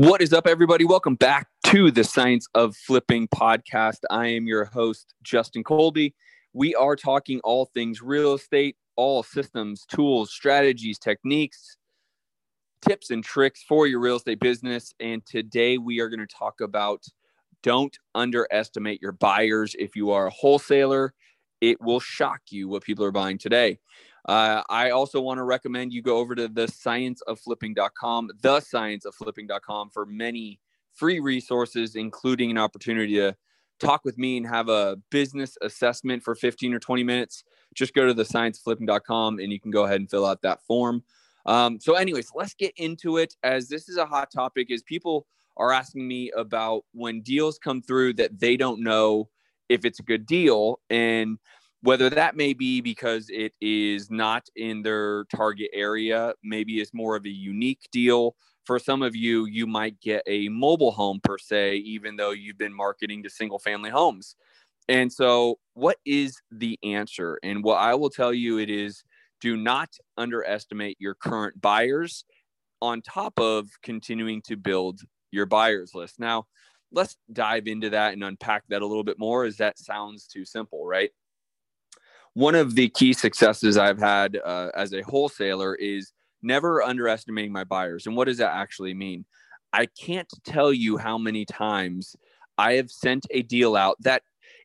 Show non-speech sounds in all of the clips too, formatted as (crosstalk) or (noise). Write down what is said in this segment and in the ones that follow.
What is up, everybody? Welcome back to the Science of Flipping podcast. I am your host, Justin Colby. We are talking all things real estate, all systems, tools, strategies, techniques, tips, and tricks for your real estate business. And today we are going to talk about don't underestimate your buyers. If you are a wholesaler, it will shock you what people are buying today. Uh, I also want to recommend you go over to the scienceofflipping.com, the scienceofflipping.com for many free resources, including an opportunity to talk with me and have a business assessment for 15 or 20 minutes. Just go to the scienceofflipping.com and you can go ahead and fill out that form. Um, so, anyways, let's get into it as this is a hot topic. Is people are asking me about when deals come through that they don't know if it's a good deal and whether that may be because it is not in their target area, maybe it's more of a unique deal. For some of you, you might get a mobile home per se, even though you've been marketing to single family homes. And so, what is the answer? And what I will tell you it is do not underestimate your current buyers on top of continuing to build your buyers list. Now, let's dive into that and unpack that a little bit more as that sounds too simple, right? One of the key successes I've had uh, as a wholesaler is never underestimating my buyers. And what does that actually mean? I can't tell you how many times I have sent a deal out that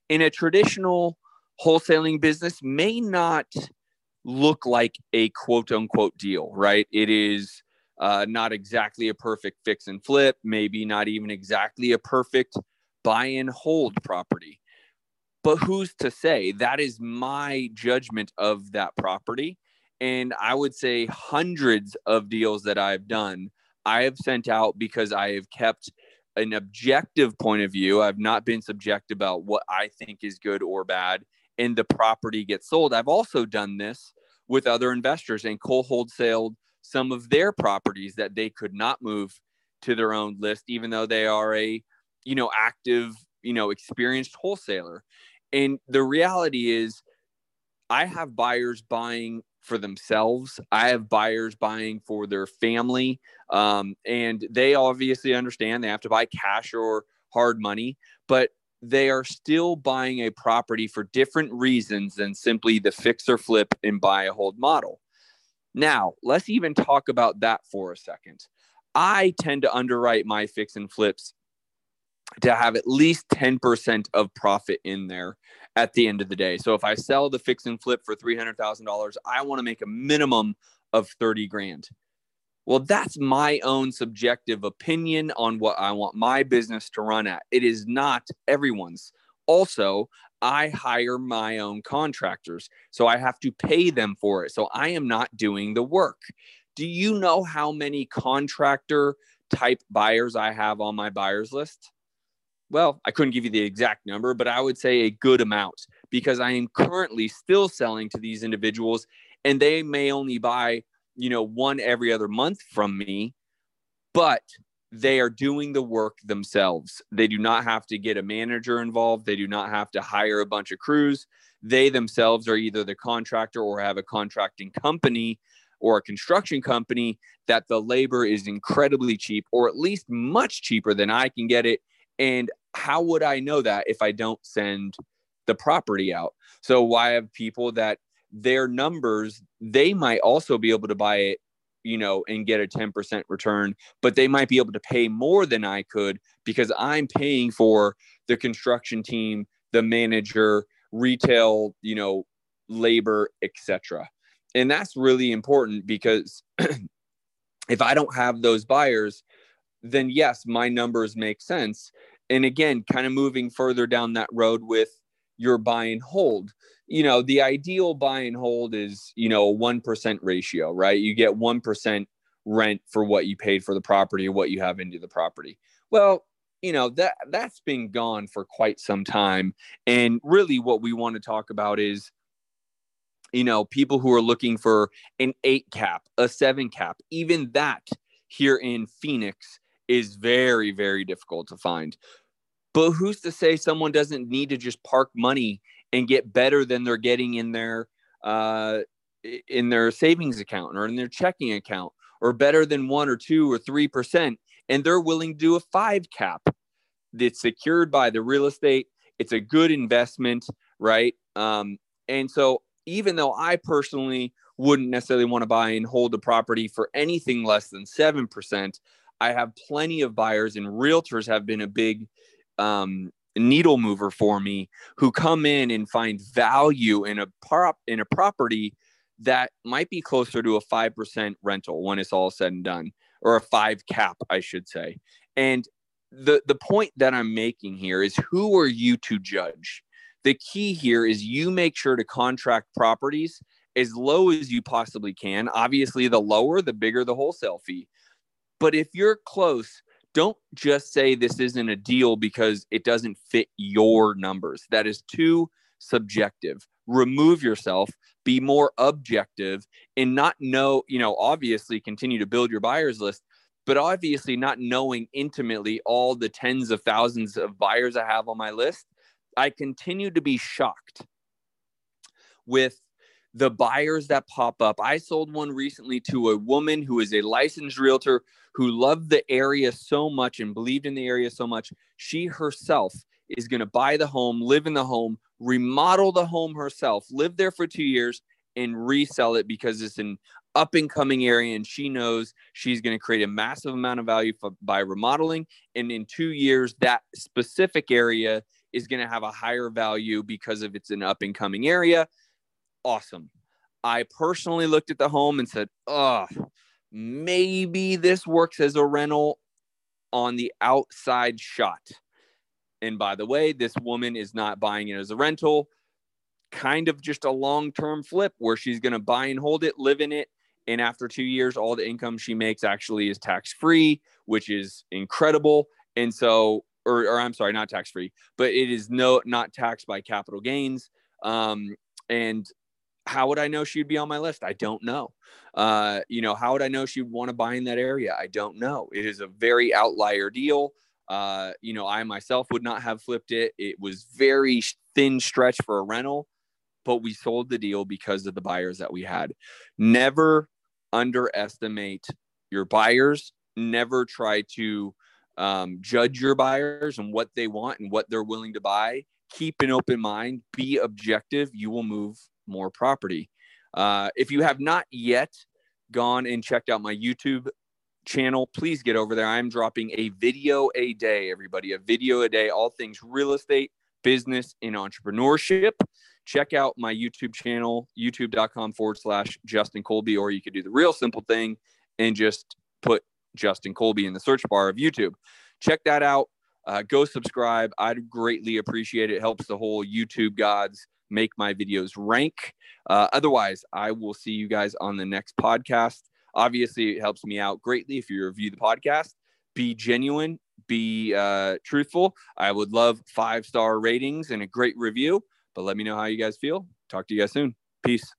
in a traditional wholesaling business may not look like a quote unquote deal, right? It is uh, not exactly a perfect fix and flip, maybe not even exactly a perfect buy and hold property. But who's to say? That is my judgment of that property. And I would say hundreds of deals that I've done, I have sent out because I have kept an objective point of view. I've not been subjective about what I think is good or bad, and the property gets sold. I've also done this with other investors and co wholesaled some of their properties that they could not move to their own list, even though they are a you know active you know experienced wholesaler and the reality is, I have buyers buying for themselves. I have buyers buying for their family. Um, and they obviously understand they have to buy cash or hard money, but they are still buying a property for different reasons than simply the fix or flip and buy a hold model. Now, let's even talk about that for a second. I tend to underwrite my fix and flips to have at least 10% of profit in there at the end of the day. So if I sell the fix and flip for $300,000, I want to make a minimum of 30 grand. Well, that's my own subjective opinion on what I want my business to run at. It is not everyone's. Also, I hire my own contractors, so I have to pay them for it. So I am not doing the work. Do you know how many contractor type buyers I have on my buyers list? Well, I couldn't give you the exact number, but I would say a good amount because I am currently still selling to these individuals and they may only buy, you know, one every other month from me, but they are doing the work themselves. They do not have to get a manager involved. They do not have to hire a bunch of crews. They themselves are either the contractor or have a contracting company or a construction company that the labor is incredibly cheap or at least much cheaper than I can get it and how would I know that if I don't send the property out? So why have people that their numbers, they might also be able to buy it, you know, and get a 10% return, but they might be able to pay more than I could because I'm paying for the construction team, the manager, retail, you know, labor, etc. And that's really important because (clears throat) if I don't have those buyers, then yes, my numbers make sense. And again, kind of moving further down that road with your buy and hold. You know, the ideal buy and hold is, you know, a 1% ratio, right? You get 1% rent for what you paid for the property or what you have into the property. Well, you know, that that's been gone for quite some time. And really what we want to talk about is you know, people who are looking for an 8 cap, a 7 cap, even that here in Phoenix is very, very difficult to find. But who's to say someone doesn't need to just park money and get better than they're getting in their uh, in their savings account or in their checking account, or better than one or two or three percent and they're willing to do a five cap. that's secured by the real estate. It's a good investment, right? Um, and so even though I personally wouldn't necessarily want to buy and hold the property for anything less than 7%, I have plenty of buyers and realtors have been a big um, needle mover for me who come in and find value in a prop in a property that might be closer to a 5% rental when it's all said and done or a 5 cap I should say. And the the point that I'm making here is who are you to judge? The key here is you make sure to contract properties as low as you possibly can. Obviously, the lower, the bigger the wholesale fee. But if you're close, don't just say this isn't a deal because it doesn't fit your numbers. That is too subjective. Remove yourself, be more objective, and not know, you know, obviously continue to build your buyers list, but obviously not knowing intimately all the tens of thousands of buyers I have on my list. I continue to be shocked with the buyers that pop up. I sold one recently to a woman who is a licensed realtor who loved the area so much and believed in the area so much. She herself is going to buy the home, live in the home, remodel the home herself, live there for two years, and resell it because it's an up and coming area. And she knows she's going to create a massive amount of value for, by remodeling. And in two years, that specific area is going to have a higher value because of it's an up and coming area awesome. I personally looked at the home and said, oh, maybe this works as a rental on the outside shot. And by the way, this woman is not buying it as a rental, kind of just a long term flip where she's going to buy and hold it, live in it. And after two years, all the income she makes actually is tax free, which is incredible. And so, or, or I'm sorry, not tax free, but it is no not taxed by capital gains. Um, and how would I know she'd be on my list? I don't know. Uh, you know, how would I know she'd want to buy in that area? I don't know. It is a very outlier deal. Uh, you know, I myself would not have flipped it. It was very thin stretch for a rental, but we sold the deal because of the buyers that we had. Never underestimate your buyers. Never try to um, judge your buyers and what they want and what they're willing to buy. Keep an open mind. Be objective. You will move more property. Uh, if you have not yet gone and checked out my YouTube channel, please get over there. I'm dropping a video a day, everybody, a video a day, all things real estate, business, and entrepreneurship. Check out my YouTube channel, youtube.com forward slash Justin Colby, or you could do the real simple thing and just put Justin Colby in the search bar of YouTube. Check that out. Uh, go subscribe. I'd greatly appreciate it. it. Helps the whole YouTube gods make my videos rank. Uh, otherwise, I will see you guys on the next podcast. Obviously, it helps me out greatly if you review the podcast. Be genuine, be uh, truthful. I would love five star ratings and a great review, but let me know how you guys feel. Talk to you guys soon. Peace.